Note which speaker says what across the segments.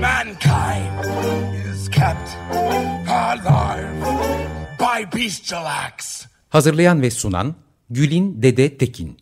Speaker 1: Mankind is kept alive by bestial acts. Hazırlayan ve sunan Gülin Dede Tekin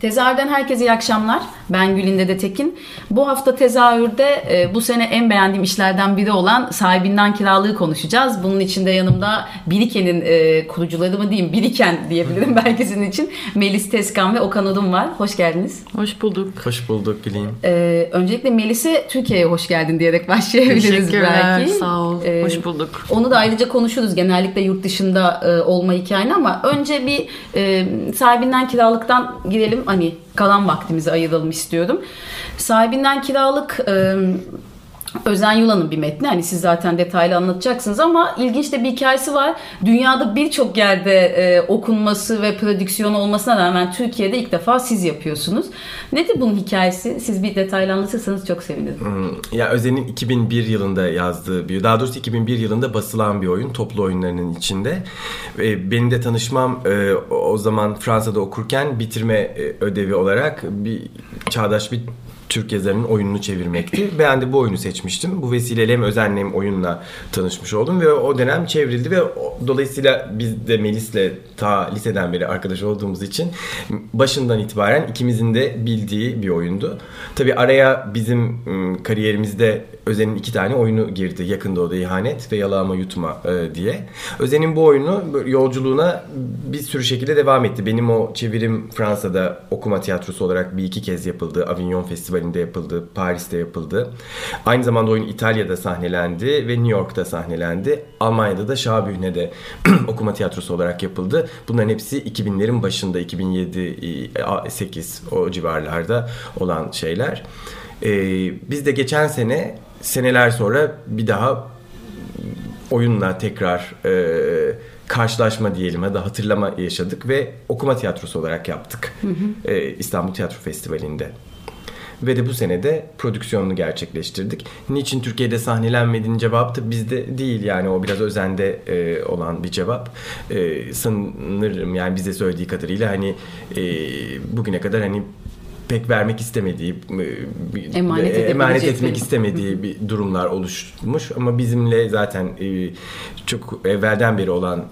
Speaker 2: Tezahürden herkese iyi akşamlar. Ben Gülin Dede Tekin. Bu hafta tezahürde e, bu sene en beğendiğim işlerden biri olan sahibinden kiralığı konuşacağız. Bunun içinde yanımda Biriken'in e, kurucuları mı diyeyim, Biriken diyebilirim belki sizin için. Melis Teskan ve Okan Odun var. Hoş geldiniz.
Speaker 3: Hoş bulduk.
Speaker 4: Hoş bulduk Gülin.
Speaker 2: E, öncelikle Melis'e Türkiye'ye hoş geldin diyerek başlayabiliriz belki.
Speaker 3: sağ ol. E, hoş bulduk.
Speaker 2: Onu da ayrıca konuşuruz genellikle yurt dışında e, olma hikayeni ama önce bir e, sahibinden kiralıktan girelim hani kalan vaktimizi ayıralım istiyorum. Sahibinden kiralık e, Özen Yulan'ın bir metni. Hani siz zaten detaylı anlatacaksınız ama ilginç de bir hikayesi var. Dünyada birçok yerde e, okunması ve prodüksiyon olmasına rağmen Türkiye'de ilk defa siz yapıyorsunuz. Nedir bunun hikayesi? Siz bir detaylı anlatırsanız çok sevinirim.
Speaker 4: Hmm, ya Özen'in 2001 yılında yazdığı bir, daha doğrusu 2001 yılında basılan bir oyun toplu oyunlarının içinde. E, benim de tanışmam e, o zaman Fransa'da okurken bitirme e, ödevi olarak bir çağdaş bir Türk yazarının oyununu çevirmekti. Ben de bu oyunu seçmiştim. Bu vesileyle hem Özen'le hem oyunla tanışmış oldum ve o dönem çevrildi ve dolayısıyla biz de Melis'le ta liseden beri arkadaş olduğumuz için başından itibaren ikimizin de bildiği bir oyundu. Tabi araya bizim kariyerimizde Özen'in iki tane oyunu girdi. Yakın Doğu'da İhanet ve Yalağıma Yutma e, diye. Özen'in bu oyunu yolculuğuna bir sürü şekilde devam etti. Benim o çevirim Fransa'da okuma tiyatrosu olarak bir iki kez yapıldı. Avignon Festivali'nde yapıldı. Paris'te yapıldı. Aynı zamanda oyun İtalya'da sahnelendi ve New York'ta sahnelendi. Almanya'da da Şabühne'de okuma tiyatrosu olarak yapıldı. Bunların hepsi 2000'lerin başında 2007 8 o civarlarda olan şeyler. Ee, biz de geçen sene seneler sonra bir daha oyunla tekrar e, karşılaşma diyelim ya da hatırlama yaşadık ve okuma tiyatrosu olarak yaptık hı hı. E, İstanbul Tiyatro Festivali'nde. Ve de bu sene de prodüksiyonunu gerçekleştirdik. Niçin Türkiye'de sahnelenmediğinin cevabı da bizde değil yani o biraz özende e, olan bir cevap. E, sanırım yani bize söylediği kadarıyla hani e, bugüne kadar hani pek vermek istemediği,
Speaker 2: e, emanet, e,
Speaker 4: emanet etmek istemediği bir durumlar oluşmuş ama bizimle zaten e, çok evvelden beri olan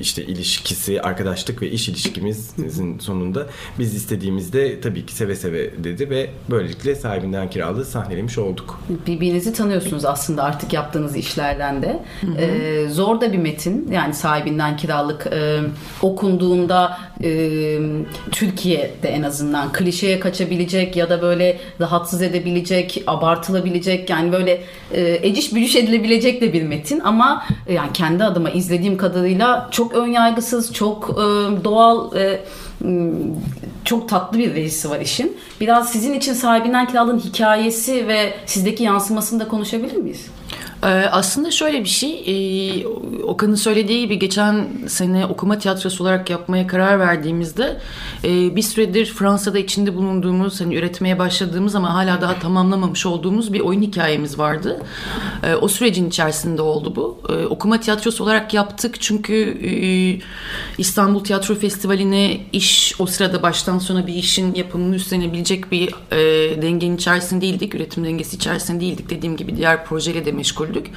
Speaker 4: işte ilişkisi, arkadaşlık ve iş ilişkimizin sonunda biz istediğimizde tabii ki seve seve dedi ve böylelikle sahibinden kiralı sahnelemiş olduk.
Speaker 2: Birbirinizi tanıyorsunuz aslında artık yaptığınız işlerden de. Ee, zor da bir metin yani sahibinden kiralık e, okunduğunda e, Türkiye'de en azından klişeye kaçabilir ulaşabilecek ya da böyle rahatsız edebilecek, abartılabilecek yani böyle e, eciş bücüş edilebilecek de bir metin ama e, yani kendi adıma izlediğim kadarıyla çok ön yargısız, çok e, doğal e, çok tatlı bir verisi var işin. Biraz sizin için sahibinden kiraladığın hikayesi ve sizdeki yansımasını da konuşabilir miyiz?
Speaker 3: Ee, aslında şöyle bir şey, e, Okan'ın söylediği gibi geçen sene okuma tiyatrosu olarak yapmaya karar verdiğimizde e, bir süredir Fransa'da içinde bulunduğumuz, hani üretmeye başladığımız ama hala daha tamamlamamış olduğumuz bir oyun hikayemiz vardı. O sürecin içerisinde oldu bu. Okuma tiyatrosu olarak yaptık çünkü İstanbul Tiyatro Festivali'ne iş o sırada baştan sona bir işin yapımını üstlenebilecek bir dengenin içerisinde değildik, üretim dengesi içerisinde değildik. Dediğim gibi diğer projeyle de meşgul gördük.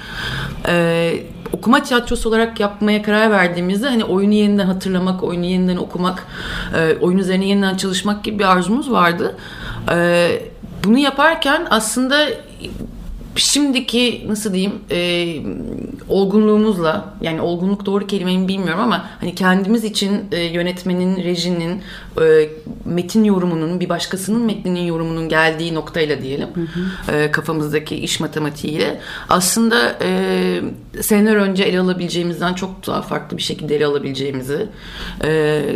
Speaker 3: Ee, okuma tiyatrosu olarak yapmaya karar verdiğimizde hani oyunu yeniden hatırlamak, oyunu yeniden okumak, e, oyun üzerine yeniden çalışmak gibi bir arzumuz vardı. E, bunu yaparken aslında şimdiki nasıl diyeyim e, olgunluğumuzla yani olgunluk doğru kelimeyi bilmiyorum ama hani kendimiz için e, yönetmenin, rejinin, e, metin yorumunun bir başkasının metninin yorumunun geldiği noktayla diyelim hı hı. E, kafamızdaki iş matematiğiyle aslında e, seneler önce ele alabileceğimizden çok daha farklı bir şekilde ele alabileceğimizi e,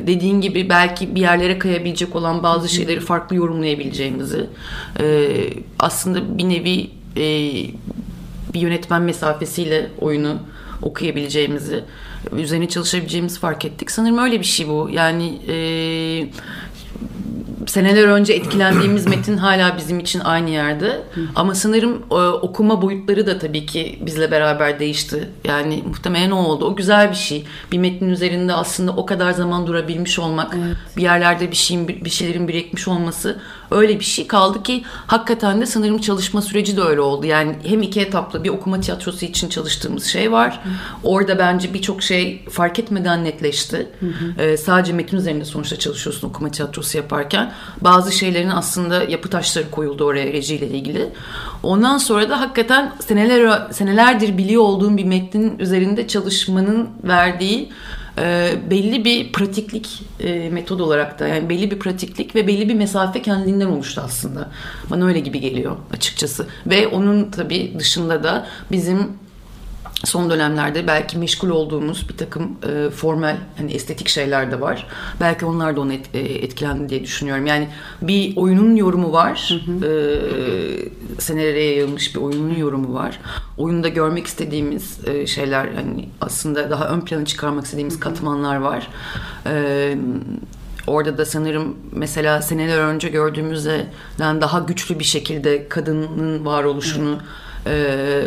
Speaker 3: dediğin gibi belki bir yerlere kayabilecek olan bazı şeyleri farklı yorumlayabileceğimizi e, aslında bir nevi e, bir yönetmen mesafesiyle oyunu okuyabileceğimizi, üzerine çalışabileceğimizi fark ettik. Sanırım öyle bir şey bu. Yani e, seneler önce etkilendiğimiz metin hala bizim için aynı yerde. Ama sanırım e, okuma boyutları da tabii ki bizle beraber değişti. Yani muhtemelen o oldu. O güzel bir şey. Bir metnin üzerinde aslında o kadar zaman durabilmiş olmak, evet. bir yerlerde bir şeyin bir şeylerin birikmiş olması öyle bir şey kaldı ki hakikaten de sanırım çalışma süreci de öyle oldu. Yani hem iki etaplı bir okuma tiyatrosu için çalıştığımız şey var. Hı. Orada bence birçok şey fark etmeden netleşti. Hı hı. Ee, sadece metin üzerinde sonuçta çalışıyorsun okuma tiyatrosu yaparken. Bazı şeylerin aslında yapı taşları koyuldu oraya rejiyle ilgili. Ondan sonra da hakikaten seneler senelerdir biliyor olduğum bir metnin üzerinde çalışmanın verdiği e, belli bir pratiklik e, metod olarak da yani belli bir pratiklik ve belli bir mesafe kendinden oluştu aslında. Bana öyle gibi geliyor açıkçası. Ve onun tabii dışında da bizim son dönemlerde belki meşgul olduğumuz bir takım e, formal hani estetik şeyler de var. Belki onlar da onu et, e, etkilendi diye düşünüyorum. Yani bir oyunun yorumu var. Hı hı. E, senelere yayılmış bir oyunun yorumu var. Oyunda görmek istediğimiz e, şeyler hani aslında daha ön plana çıkarmak istediğimiz hı hı. katmanlar var. E, Orada da sanırım mesela seneler önce gördüğümüzden daha güçlü bir şekilde kadının varoluşunu evet e,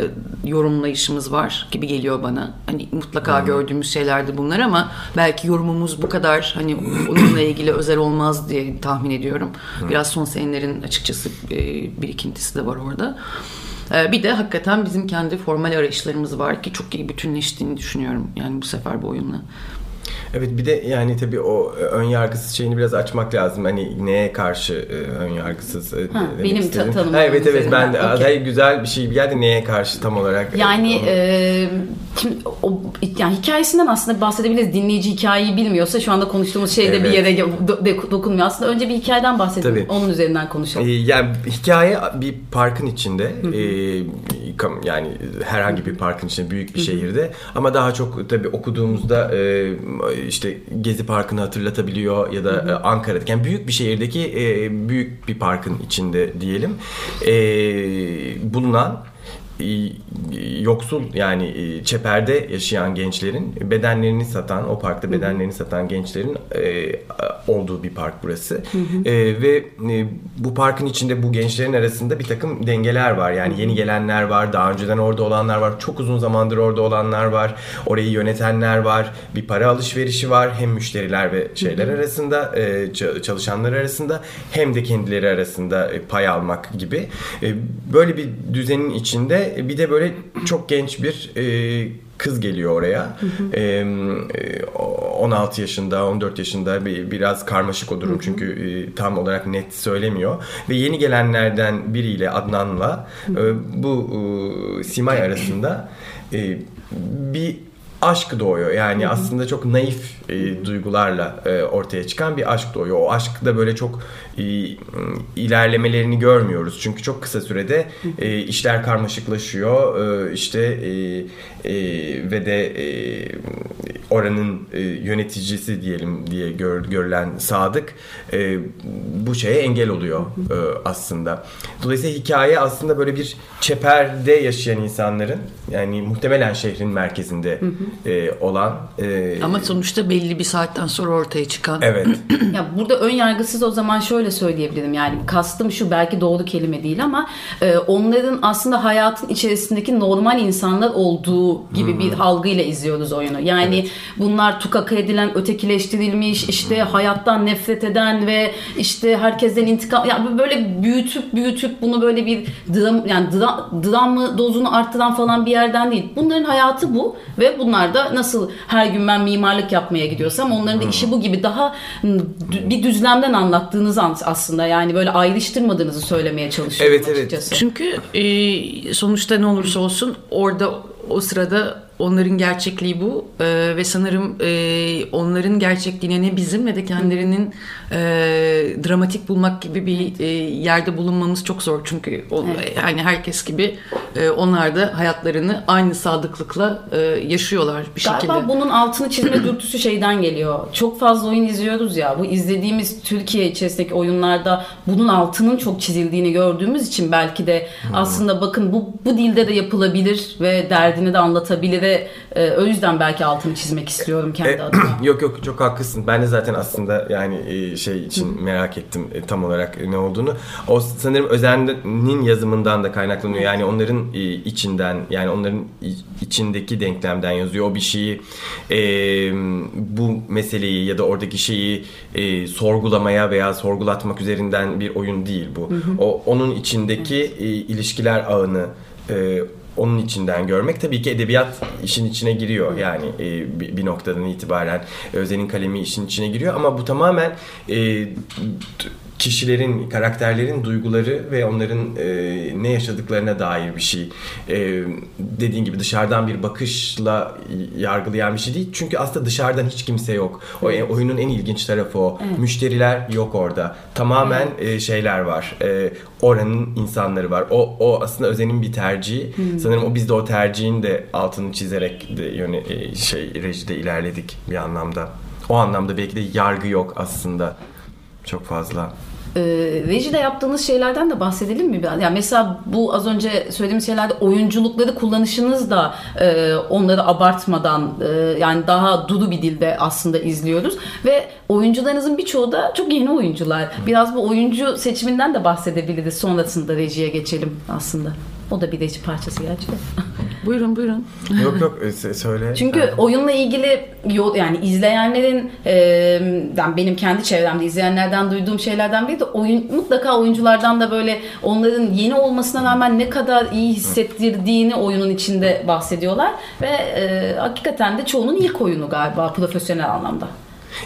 Speaker 3: yorumlayışımız var gibi geliyor bana. Hani mutlaka hmm. gördüğümüz şeylerdi bunlar ama belki yorumumuz bu kadar hani onunla ilgili özel olmaz diye tahmin ediyorum. Hmm. Biraz son senelerin açıkçası e, birikintisi de var orada. E, bir de hakikaten bizim kendi formal arayışlarımız var ki çok iyi bütünleştiğini düşünüyorum. Yani bu sefer bu oyunla.
Speaker 4: Evet bir de yani tabii o e, ön yargısız şeyini biraz açmak lazım. Hani neye karşı e, ön yargısız e,
Speaker 2: ha, benim ta- tanımım.
Speaker 4: Ha, evet evet ben de okay. güzel bir şey geldi neye karşı tam olarak.
Speaker 2: Yani e, şimdi o yani hikayesinden aslında bahsedebiliriz. Dinleyici hikayeyi bilmiyorsa şu anda konuştuğumuz şeyde evet. bir yere do- dokunmuyor. Aslında önce bir hikayeden bahsedelim. Tabii. Onun üzerinden konuşalım.
Speaker 4: Ee, yani hikaye bir parkın içinde. e, yani herhangi bir parkın içinde büyük bir şehirde. Ama daha çok tabii okuduğumuzda e, işte Gezi Parkı'nı hatırlatabiliyor ya da. E, Ankara'daki yani büyük bir şehirdeki e, büyük bir parkın içinde diyelim. Bulunan yoksul yani e, çeperde yaşayan gençlerin bedenlerini satan o parkta bedenlerini satan gençlerin e, olduğu bir park burası. Hı hı. E, ve e, bu parkın içinde bu gençlerin arasında bir takım dengeler var. Yani yeni gelenler var daha önceden orada olanlar var çok uzun zamandır orada olanlar var orayı yönetenler var bir para alışverişi var hem müşteriler ve şeyler hı. hı. arasında e, çalışanlar arasında hem de kendileri arasında pay almak gibi. E, böyle bir düzenin içinde bir de böyle çok genç bir e, kız geliyor oraya. E, 16 yaşında, 14 yaşında bir, biraz karmaşık o durum çünkü e, tam olarak net söylemiyor. Ve yeni gelenlerden biriyle Adnan'la e, bu e, Simay arasında e, bir aşk doğuyor. Yani Hı-hı. aslında çok naif e, duygularla e, ortaya çıkan bir aşk doğuyor. O aşk da böyle çok e, ilerlemelerini görmüyoruz. Çünkü çok kısa sürede e, işler karmaşıklaşıyor. E, işte e, e, ve de e, oranın e, yöneticisi diyelim diye gör, görülen Sadık e, bu şeye engel oluyor e, aslında. Dolayısıyla hikaye aslında böyle bir çeperde yaşayan insanların yani muhtemelen şehrin merkezinde e, olan
Speaker 3: e, ama sonuçta belli bir saatten sonra ortaya çıkan.
Speaker 4: Evet.
Speaker 2: ya burada ön yargısız o zaman şöyle söyleyebilirim. Yani kastım şu belki doğru kelime değil ama e, onların aslında hayatın içerisindeki normal insanlar olduğu gibi hmm. bir algıyla izliyoruz oyunu. Yani evet. bunlar tukaka edilen, ötekileştirilmiş, işte hayattan nefret eden ve işte herkesten intikam yani böyle büyütüp büyütüp bunu böyle bir dram yani dram, dram dozunu arttıran falan bir yerden değil. Bunların hayatı bu ve bunlar da nasıl her gün ben mimarlık yapmaya gidiyorsam onların da işi bu gibi daha bir düzlemden anlattığınız aslında yani böyle ayrıştırmadığınızı söylemeye çalışıyorum
Speaker 4: evet, açıkçası.
Speaker 3: Evet. Çünkü e, sonuçta ne olursa olsun orada o sırada onların gerçekliği bu e, ve sanırım e, onların gerçekliğine ne bizim ne de kendilerinin e, dramatik bulmak gibi bir e, yerde bulunmamız çok zor çünkü o, evet. yani herkes gibi e, onlar da hayatlarını aynı sadıklıkla e, yaşıyorlar bir
Speaker 2: Galiba
Speaker 3: şekilde.
Speaker 2: Galiba bunun altını çizme dürtüsü şeyden geliyor. Çok fazla oyun izliyoruz ya. Bu izlediğimiz Türkiye içerisindeki oyunlarda bunun altının çok çizildiğini gördüğümüz için belki de hmm. aslında bakın bu bu dilde de yapılabilir ve derdini de anlatabilir ve e, o yüzden belki altını çizmek istiyorum kendi e, adıma.
Speaker 4: yok yok çok haklısın. Ben de zaten aslında yani e, şey için merak ettim e, tam olarak ne olduğunu. O sanırım Özen'in yazımından da kaynaklanıyor. Yani onların içinden yani onların içindeki denklemden yazıyor. O bir şeyi e, bu meseleyi ya da oradaki şeyi e, sorgulamaya veya sorgulatmak üzerinden bir oyun değil bu. Hı hı. O onun içindeki evet. e, ilişkiler ağını e, onun içinden görmek tabii ki edebiyat işin içine giriyor. Yani e, bir, noktadan itibaren Özen'in kalemi işin içine giriyor. Ama bu tamamen e, kişilerin, karakterlerin duyguları ve onların e, ne yaşadıklarına dair bir şey. E, dediğin gibi dışarıdan bir bakışla yargılayan bir şey değil. Çünkü aslında dışarıdan hiç kimse yok. O evet. oyunun en ilginç tarafı o. Evet. Müşteriler yok orada. Tamamen evet. e, şeyler var. E, oranın insanları var. O o aslında Özen'in bir tercihi. Hmm. Sanırım o biz de o tercihin de altını çizerek de yöne, e, şey rejide ilerledik bir anlamda. O anlamda belki de yargı yok aslında çok fazla.
Speaker 2: E, rejide yaptığınız şeylerden de bahsedelim mi biraz? Yani mesela bu az önce söylediğimiz şeylerde oyunculukları kullanışınız da e, onları abartmadan e, yani daha duru bir dilde aslında izliyoruz ve oyuncularınızın birçoğu da çok yeni oyuncular. Biraz bu oyuncu seçiminden de bahsedebiliriz. Sonrasında rejiye geçelim aslında. O da bir reji parçası gerçi
Speaker 3: Buyurun buyurun.
Speaker 4: Yok yok e, söyle.
Speaker 2: Çünkü sen. oyunla ilgili yani izleyenlerin yani benim kendi çevremde izleyenlerden duyduğum şeylerden biri de oyun mutlaka oyunculardan da böyle onların yeni olmasına rağmen ne kadar iyi hissettirdiğini oyunun içinde bahsediyorlar ve e, hakikaten de çoğunun ilk oyunu galiba profesyonel anlamda.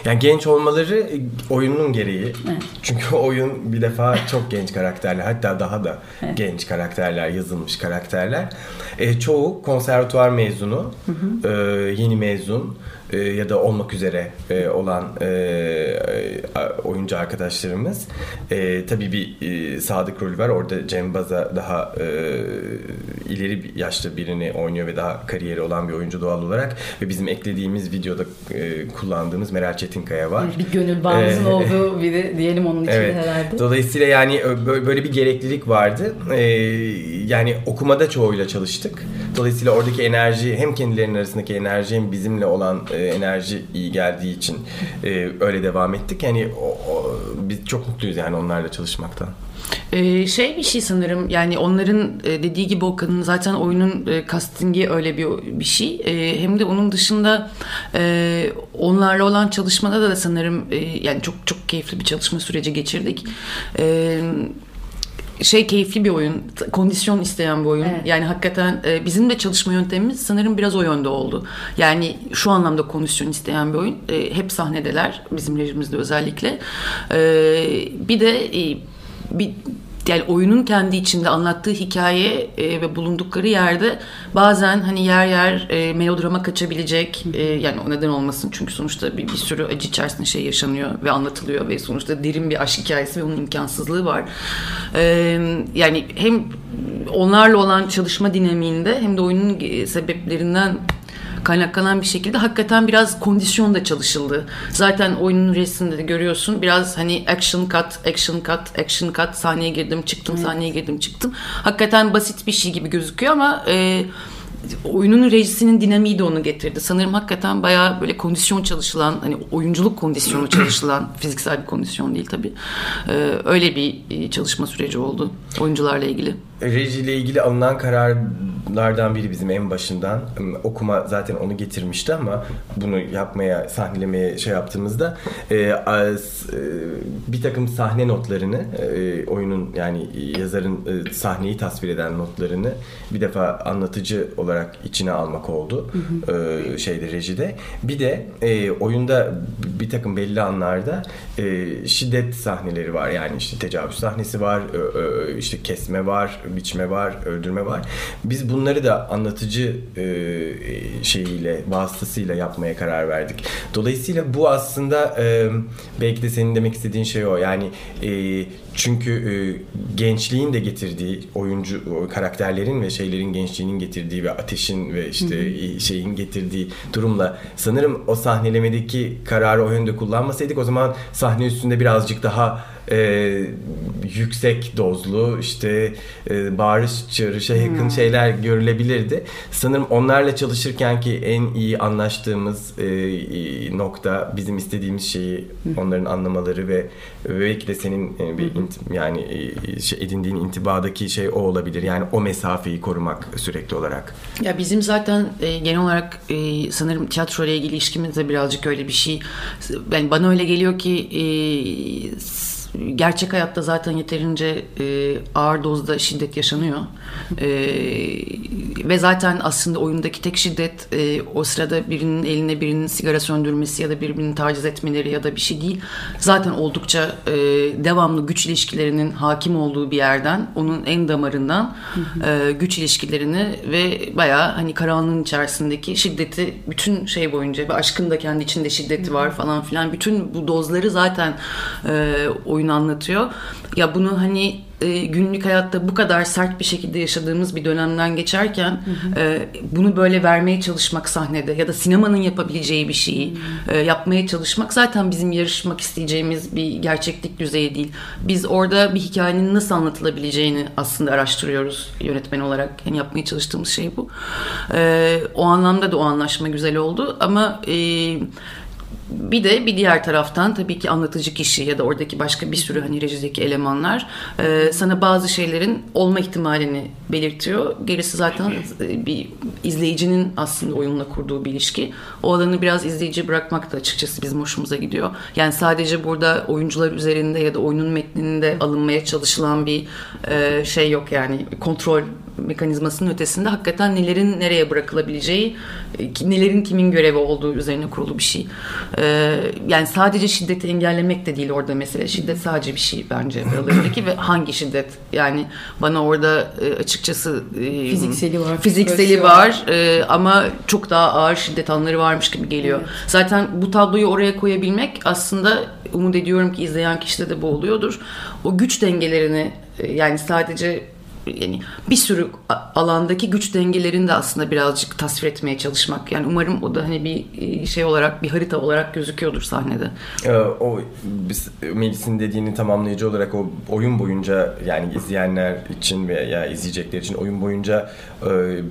Speaker 4: Yani genç olmaları e, oyunun gereği. Evet. Çünkü oyun bir defa çok genç karakterler hatta daha da evet. genç karakterler yazılmış karakterler. E, çoğu konservatuvar mezunu, hı hı. E, yeni mezun e, ya da olmak üzere e, olan e, e, oyuncu arkadaşlarımız. E, tabii bir e, Sadık rolü var. Orada Cem Baza daha e, ileri bir yaşta birini oynuyor ve daha kariyeri olan bir oyuncu doğal olarak. Ve bizim eklediğimiz videoda e, kullandığımız Meral Çetinkaya var.
Speaker 2: Bir gönül bağımızın ee, olduğu biri diyelim onun içinde evet. herhalde.
Speaker 4: Dolayısıyla yani böyle bir gereklilik vardı. E, yani okumada çoğuyla çalıştık. Dolayısıyla oradaki enerji hem kendilerinin arasındaki enerji hem bizimle olan e, enerji iyi geldiği için e, öyle devam ettik. Yani o, o, biz çok mutluyuz yani onlarla çalışmaktan.
Speaker 3: Ee, şey bir şey sanırım yani onların e, dediği gibi Okan'ın zaten oyunun e, castingi öyle bir bir şey. E, hem de onun dışında e, onlarla olan çalışmada da sanırım e, yani çok çok keyifli bir çalışma süreci geçirdik. E, şey keyifli bir oyun, kondisyon isteyen bir oyun. Evet. Yani hakikaten e, bizim de çalışma yöntemimiz sanırım biraz o yönde oldu. Yani şu anlamda kondisyon isteyen bir oyun. E, hep sahnedeler bizim rejimizde özellikle. E, bir de e, bir yani oyunun kendi içinde anlattığı hikaye e, ve bulundukları yerde bazen hani yer yer e, melodrama kaçabilecek e, yani o neden olmasın çünkü sonuçta bir, bir sürü acı içerisinde şey yaşanıyor ve anlatılıyor ve sonuçta derin bir aşk hikayesi ve onun imkansızlığı var. E, yani hem onlarla olan çalışma dinamiğinde hem de oyunun sebeplerinden kaynaklanan bir şekilde hakikaten biraz kondisyon da çalışıldı. Zaten oyunun resminde de görüyorsun biraz hani action cut, action cut, action cut sahneye girdim çıktım, evet. sahneye girdim çıktım. Hakikaten basit bir şey gibi gözüküyor ama e, oyunun rejisinin dinamiği de onu getirdi. Sanırım hakikaten bayağı böyle kondisyon çalışılan, hani oyunculuk kondisyonu çalışılan, fiziksel bir kondisyon değil tabii. Ee, öyle bir e, çalışma süreci oldu oyuncularla ilgili.
Speaker 4: Reji ile ilgili alınan kararlardan biri bizim en başından. Okuma zaten onu getirmişti ama bunu yapmaya, sahnelemeye şey yaptığımızda e, az, e, bir takım sahne notlarını, e, oyunun yani yazarın e, sahneyi tasvir eden notlarını bir defa anlatıcı olarak içine almak oldu hı hı. E, şeyde rejide. Bir de e, oyunda bir takım belli anlarda e, şiddet sahneleri var. Yani işte tecavüz sahnesi var, e, e, işte kesme var, biçme var, öldürme var. Biz bunları da anlatıcı e, şeyiyle, vasıtasıyla yapmaya karar verdik. Dolayısıyla bu aslında e, belki de senin demek istediğin şey o. Yani e, çünkü e, gençliğin de getirdiği oyuncu karakterlerin ve şeylerin gençliğinin getirdiği ve ateşin ve işte hı hı. şeyin getirdiği durumla sanırım o sahnelemedeki kararı o yönde kullanmasaydık o zaman sahne üstünde birazcık daha e, yüksek dozlu işte e, bağırış çağrışa yakın hmm. şeyler görülebilirdi. Sanırım onlarla çalışırken ki en iyi anlaştığımız e, nokta bizim istediğimiz şeyi onların anlamaları ve, ve belki de senin e, bir int, yani e, şey, edindiğin intibadaki şey o olabilir. Yani o mesafeyi korumak sürekli olarak.
Speaker 3: Ya bizim zaten e, genel olarak e, sanırım tiyatro ile ilgili ilişkimiz de birazcık öyle bir şey. Ben bana öyle geliyor ki e, gerçek hayatta zaten yeterince e, ağır dozda şiddet yaşanıyor. E, ve zaten aslında oyundaki tek şiddet e, o sırada birinin eline birinin sigara söndürmesi ya da birbirini taciz etmeleri ya da bir şey değil. Zaten oldukça e, devamlı güç ilişkilerinin hakim olduğu bir yerden, onun en damarından e, güç ilişkilerini ve bayağı hani karanlığın içerisindeki şiddeti bütün şey boyunca ve aşkın da kendi içinde şiddeti var falan filan. Bütün bu dozları zaten e, oyun anlatıyor. Ya bunu hani e, günlük hayatta bu kadar sert bir şekilde yaşadığımız bir dönemden geçerken hı hı. E, bunu böyle vermeye çalışmak sahnede ya da sinemanın yapabileceği bir şeyi hı. e, yapmaya çalışmak zaten bizim yarışmak isteyeceğimiz bir gerçeklik düzeyi değil. Biz orada bir hikayenin nasıl anlatılabileceğini aslında araştırıyoruz yönetmen olarak. Yani yapmaya çalıştığımız şey bu. E, o anlamda da o anlaşma güzel oldu ama e, bir de bir diğer taraftan tabii ki anlatıcı kişi ya da oradaki başka bir sürü hani rejideki elemanlar e, sana bazı şeylerin olma ihtimalini belirtiyor. Gerisi zaten e, bir izleyicinin aslında oyunla kurduğu bir ilişki. O alanı biraz izleyici bırakmak da açıkçası bizim hoşumuza gidiyor. Yani sadece burada oyuncular üzerinde ya da oyunun metninde alınmaya çalışılan bir e, şey yok yani kontrol mekanizmasının ötesinde hakikaten nelerin nereye bırakılabileceği, e, nelerin kimin görevi olduğu üzerine kurulu bir şey. Ee, yani sadece şiddeti engellemek de değil orada mesele. Şiddet sadece bir şey bence aralarındaki ve hangi şiddet? Yani bana orada e, açıkçası
Speaker 2: e, fizikseli var.
Speaker 3: Fizikseli var e, ama çok daha ağır şiddet anları varmış gibi geliyor. Evet. Zaten bu tabloyu oraya koyabilmek aslında umut ediyorum ki izleyen kişide de bu oluyordur. O güç dengelerini e, yani sadece yani bir sürü alandaki güç dengelerini de aslında birazcık tasvir etmeye çalışmak. Yani umarım o da hani bir e, şey olarak bir harita olarak gözüküyordur sahnede.
Speaker 4: Ee, o biz Melis'in dediğini tamamlayıcı olarak o oyun boyunca yani izleyenler için veya izleyecekler için oyun boyunca e,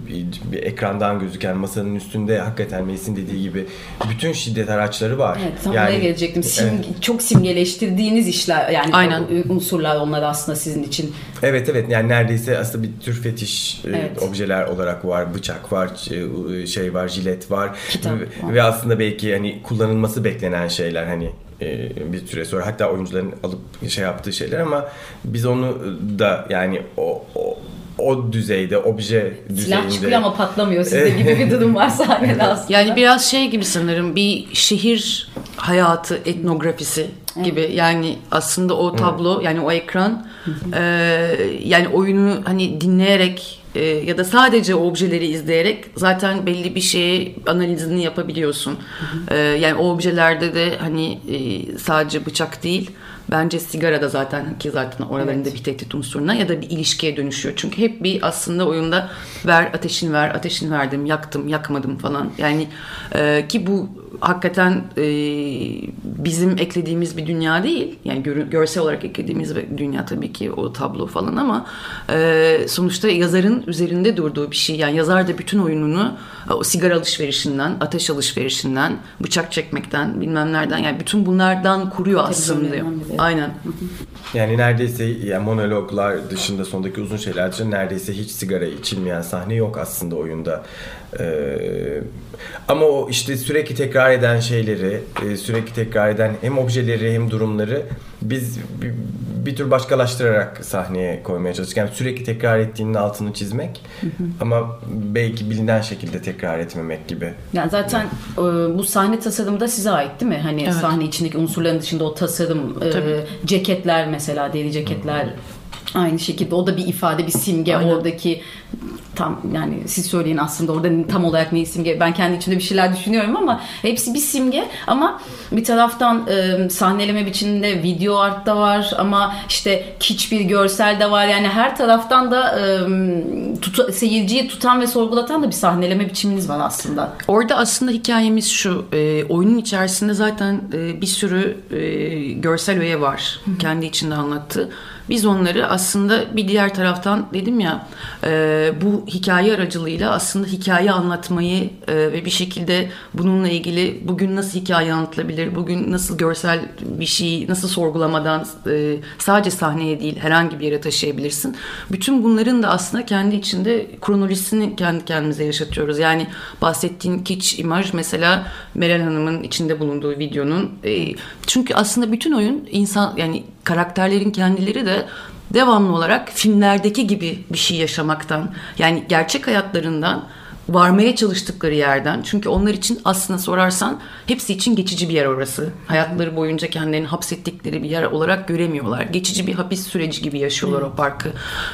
Speaker 4: bir, bir ekrandan gözüken masanın üstünde hakikaten Melis'in dediği gibi bütün şiddet araçları var.
Speaker 2: Evet tam yani, gelecektim. Sim, evet. Çok simgeleştirdiğiniz işler yani Aynen. unsurlar onlar aslında sizin için.
Speaker 4: Evet evet yani neredeyse neredeyse aslında bir tür fetiş e, evet. objeler olarak var. Bıçak var, e, şey var, jilet var. Kitap ve, var. ve aslında belki hani kullanılması beklenen şeyler hani e, bir süre sonra hatta oyuncuların alıp şey yaptığı şeyler ama biz onu da yani o, o o düzeyde, obje düzeyinde. Silah
Speaker 2: çıkıyor ama patlamıyor sizde gibi bir durum var sahnede aslında.
Speaker 3: Yani biraz şey gibi sanırım bir şehir hayatı etnografisi gibi. Yani aslında o tablo yani o ekran e, yani oyunu hani dinleyerek e, ya da sadece objeleri izleyerek zaten belli bir şeyi analizini yapabiliyorsun. E, yani o objelerde de hani e, sadece bıçak değil Bence sigara da zaten ki zaten oralarında evet. bir tehdit unsuruna ya da bir ilişkiye dönüşüyor. Çünkü hep bir aslında oyunda ver ateşin ver ateşin verdim yaktım yakmadım falan. Yani e, ki bu hakikaten e, bizim eklediğimiz bir dünya değil. Yani gör, görsel olarak eklediğimiz bir dünya tabii ki o tablo falan ama e, sonuçta yazarın üzerinde durduğu bir şey. Yani yazar da bütün oyununu o sigara alışverişinden, ateş alışverişinden, bıçak çekmekten, bilmem nereden yani bütün bunlardan kuruyor aslında. Aynen.
Speaker 4: Yani neredeyse yani monologlar dışında sondaki uzun şeyler dışında neredeyse hiç sigara içilmeyen sahne yok aslında oyunda. Ee, ama o işte sürekli tekrar eden şeyleri, e, sürekli tekrar eden hem objeleri hem durumları biz bir, bir tür başkalaştırarak sahneye koymaya çalıştık. Yani sürekli tekrar ettiğinin altını çizmek hı hı. ama belki bilinen şekilde tekrar etmemek gibi.
Speaker 2: Yani zaten e, bu sahne tasarımı da size ait değil mi? Hani evet. sahne içindeki unsurların dışında o tasarım, e, ceketler mesela deri ceketler hı Aynı şekilde o da bir ifade, bir simge Aynen. oradaki tam yani siz söyleyin aslında orada tam olarak ne simge ben kendi içimde bir şeyler düşünüyorum ama hepsi bir simge ama bir taraftan e, sahneleme biçiminde video art da var ama işte kiç bir görsel de var yani her taraftan da e, tut, seyirciyi tutan ve sorgulatan da bir sahneleme biçiminiz var aslında.
Speaker 3: Orada aslında hikayemiz şu e, oyunun içerisinde zaten e, bir sürü e, görsel öğe var kendi içinde anlattığı. Biz onları aslında bir diğer taraftan dedim ya e, bu hikaye aracılığıyla aslında hikaye anlatmayı e, ve bir şekilde bununla ilgili bugün nasıl hikaye anlatılabilir, bugün nasıl görsel bir şeyi nasıl sorgulamadan e, sadece sahneye değil herhangi bir yere taşıyabilirsin. Bütün bunların da aslında kendi içinde kronolojisini kendi kendimize yaşatıyoruz. Yani bahsettiğin kiç imaj mesela Meral Hanım'ın içinde bulunduğu videonun e, çünkü aslında bütün oyun insan yani karakterlerin kendileri de devamlı olarak filmlerdeki gibi bir şey yaşamaktan yani gerçek hayatlarından varmaya çalıştıkları yerden. Çünkü onlar için aslında sorarsan hepsi için geçici bir yer orası. Hayatları boyunca kendilerini hapsettikleri bir yer olarak göremiyorlar. Geçici bir hapis süreci gibi yaşıyorlar o parkı.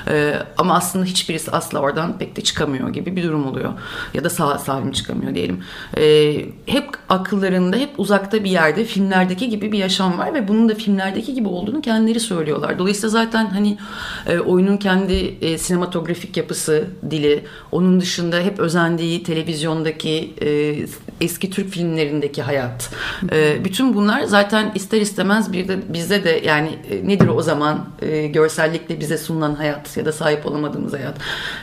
Speaker 3: Ee, ama aslında hiçbirisi asla oradan pek de çıkamıyor gibi bir durum oluyor. Ya da sağ salim çıkamıyor diyelim. Ee, hep akıllarında, hep uzakta bir yerde filmlerdeki gibi bir yaşam var ve bunun da filmlerdeki gibi olduğunu kendileri söylüyorlar. Dolayısıyla zaten hani e, oyunun kendi e, sinematografik yapısı, dili, onun dışında hep özen özendiği televizyondaki e, eski Türk filmlerindeki hayat. E, bütün bunlar zaten ister istemez bir de bizde de yani e, nedir o zaman e, görsellikle bize sunulan hayat ya da sahip olamadığımız hayat.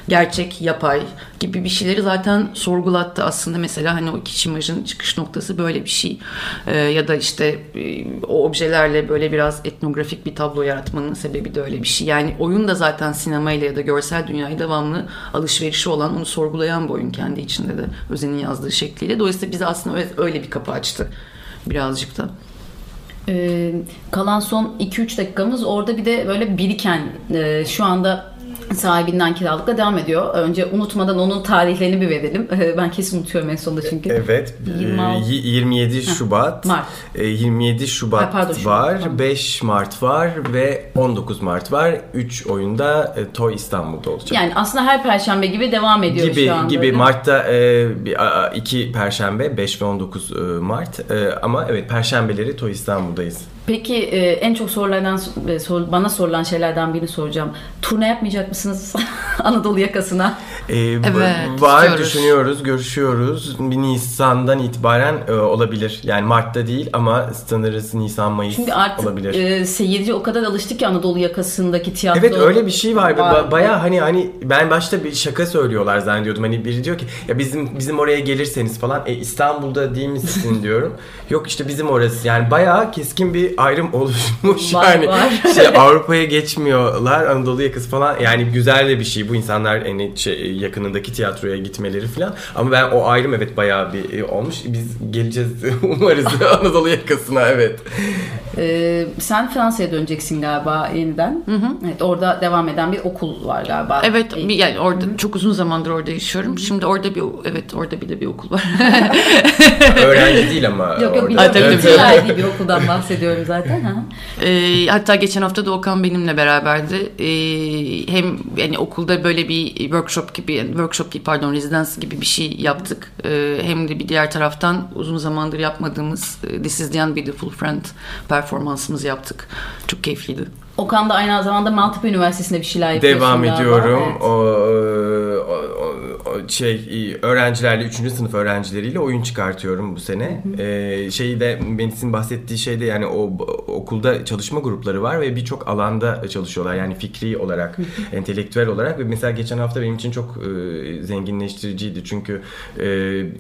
Speaker 3: Gerçek, yapay gibi bir şeyleri zaten sorgulattı aslında. Mesela hani o iki imajın çıkış noktası böyle bir şey. E, ya da işte e, o objelerle böyle biraz etnografik bir tablo yaratmanın sebebi de öyle bir şey. Yani oyun da zaten sinemayla ya da görsel dünyayı devamlı alışverişi olan, onu sorgulayan bir oyun kendi içinde de Özen'in yazdığı şekliyle. Dolayısıyla bize aslında öyle bir kapı açtı birazcık da.
Speaker 2: Ee, kalan son 2-3 dakikamız orada bir de böyle biriken e, şu anda sahibinden kiralıkla devam ediyor. Önce unutmadan onun tarihlerini bir verelim. Ben kesin unutuyorum en sonunda çünkü.
Speaker 4: Evet. 26. 27 Şubat. Mart. 27 Şubat, ha, pardon, Şubat var. Pardon. 5 Mart var ve 19 Mart var. 3 oyunda e, Toy İstanbul'da olacak.
Speaker 2: Yani aslında her perşembe gibi devam ediyor
Speaker 4: gibi,
Speaker 2: şu anda.
Speaker 4: Gibi. Mart'ta e, iki perşembe 5 ve 19 e, Mart. Ama evet perşembeleri Toy İstanbul'dayız.
Speaker 2: Peki e, en çok sorulardan e, bana sorulan şeylerden birini soracağım. Turne yapmayacak mısınız Anadolu yakasına?
Speaker 4: Ee, evet, var istiyoruz. düşünüyoruz, görüşüyoruz. Bir Nisan'dan itibaren e, olabilir. Yani Mart'ta değil ama sanırız Nisan Mayıs
Speaker 2: Çünkü artık
Speaker 4: olabilir.
Speaker 2: E, seyirci o kadar alıştı ki Anadolu yakasındaki tiyatro.
Speaker 4: Evet öyle bir şey var. var. Ba- Baya hani hani ben başta bir şaka söylüyorlar zannediyordum. Hani biri diyor ki ya bizim bizim oraya gelirseniz falan e, İstanbul'da değil misin diyorum. Yok işte bizim orası. Yani baya keskin bir ayrım oluşmuş. Var, yani var. şey Avrupa'ya geçmiyorlar. Anadolu yakası falan. Yani güzel de bir şey bu insanlar hani şey, yakınındaki tiyatroya gitmeleri falan. Ama ben o ayrım evet bayağı bir e, olmuş. Biz geleceğiz umarız Anadolu yakasına evet.
Speaker 2: Ee, sen Fransa'ya döneceksin galiba yeniden. Hı hı. Evet orada devam eden bir okul var galiba.
Speaker 3: Evet bir, yani orada hı. çok uzun zamandır orada yaşıyorum. Hı. Şimdi orada bir evet orada bir de bir okul var.
Speaker 4: Öğrenci değil ama.
Speaker 2: Yok yok orada. bir, bir okuldan bahsediyorum zaten.
Speaker 3: e, hatta geçen hafta da Okan benimle beraberdi. E, hem yani okulda böyle bir workshop gibi yani workshop gibi pardon rezidans gibi bir şey yaptık. E, hem de bir diğer taraftan uzun zamandır yapmadığımız This is the Unbeautiful Friend performansımızı yaptık. Çok keyifliydi.
Speaker 2: Okan da aynı zamanda Maltepe Üniversitesi'nde bir şeyler yapıyorsun
Speaker 4: Devam ediyorum. Evet. O, o, o, şey öğrencilerle 3. sınıf öğrencileriyle oyun çıkartıyorum bu sene. Hı hı. Ee, Melis'in bahsettiği şeyde yani o okulda çalışma grupları var ve birçok alanda çalışıyorlar. Yani fikri olarak, hı hı. entelektüel olarak ve mesela geçen hafta benim için çok e, zenginleştiriciydi. Çünkü e,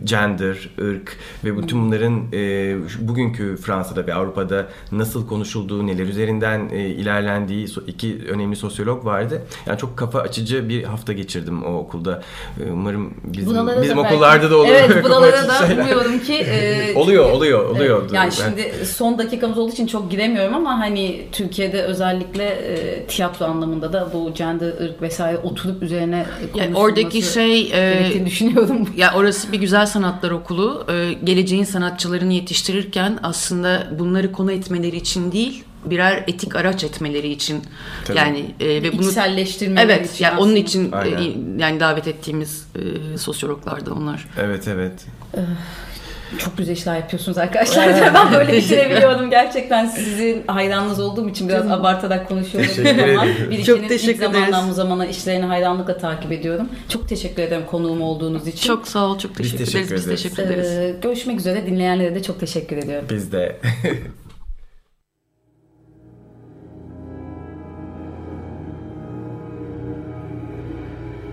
Speaker 4: gender, ırk ve bütün bunların e, bugünkü Fransa'da ve Avrupa'da nasıl konuşulduğu, neler üzerinden e, ilerler değerlendiği iki önemli sosyolog vardı. Yani çok kafa açıcı bir hafta geçirdim o okulda. Ee, umarım bizim, bunalara bizim okullarda belki, da olur.
Speaker 2: Evet bunalara da umuyorum ki.
Speaker 4: E, oluyor oluyor oluyor.
Speaker 2: E, yani şimdi son dakikamız olduğu için çok giremiyorum ama hani Türkiye'de özellikle e, tiyatro anlamında da bu gender, ırk vesaire oturup üzerine
Speaker 3: yani oradaki şey
Speaker 2: e, düşünüyorum.
Speaker 3: Ya orası bir güzel sanatlar okulu. E, geleceğin sanatçılarını yetiştirirken aslında bunları konu etmeleri için değil birer etik araç etmeleri için Tabii. yani
Speaker 2: e, ve bunu içselleştirmeleri
Speaker 3: evet için yani aslında. onun için e, yani davet ettiğimiz e, sosyologlar da onlar.
Speaker 4: Evet evet. Ee,
Speaker 2: çok güzel işler yapıyorsunuz arkadaşlar. ben böyle bitirebiliyordum. Gerçekten sizin hayranınız olduğum için biraz Canım. abartarak konuşuyorum. Teşekkür ama bir Çok teşekkür ilk zamandan bu zamana işlerini hayranlıkla takip ediyorum. Çok teşekkür ederim konuğum olduğunuz için.
Speaker 3: Çok sağ ol. Çok teşekkür, Biz teşekkür ederiz. ederiz. Biz teşekkür ederiz. Ee,
Speaker 2: görüşmek üzere. Dinleyenlere de çok teşekkür ediyorum.
Speaker 4: Biz de.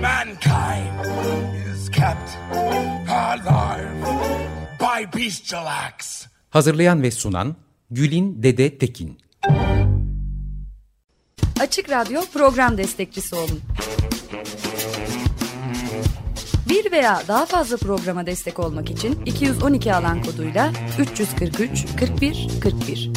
Speaker 1: Mankind is kept alive by bestial acts. Hazırlayan ve sunan Gülin Dede Tekin
Speaker 5: Açık Radyo program destekçisi olun. Bir veya daha fazla programa destek olmak için 212 alan koduyla 343 41 41